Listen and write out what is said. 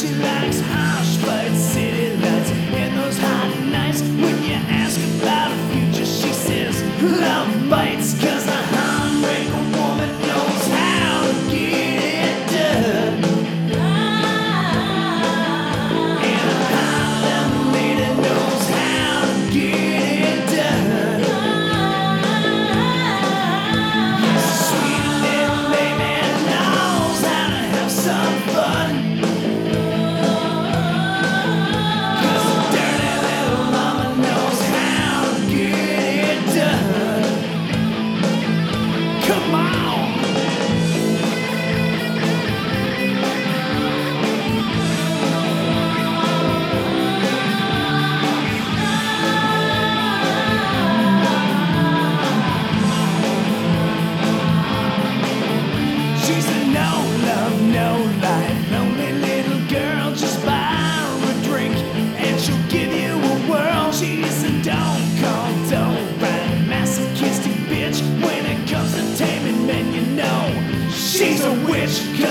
She likes harsh but city lights and those hot nights when you ask about a future. She says love bites, cause I. She's a witch.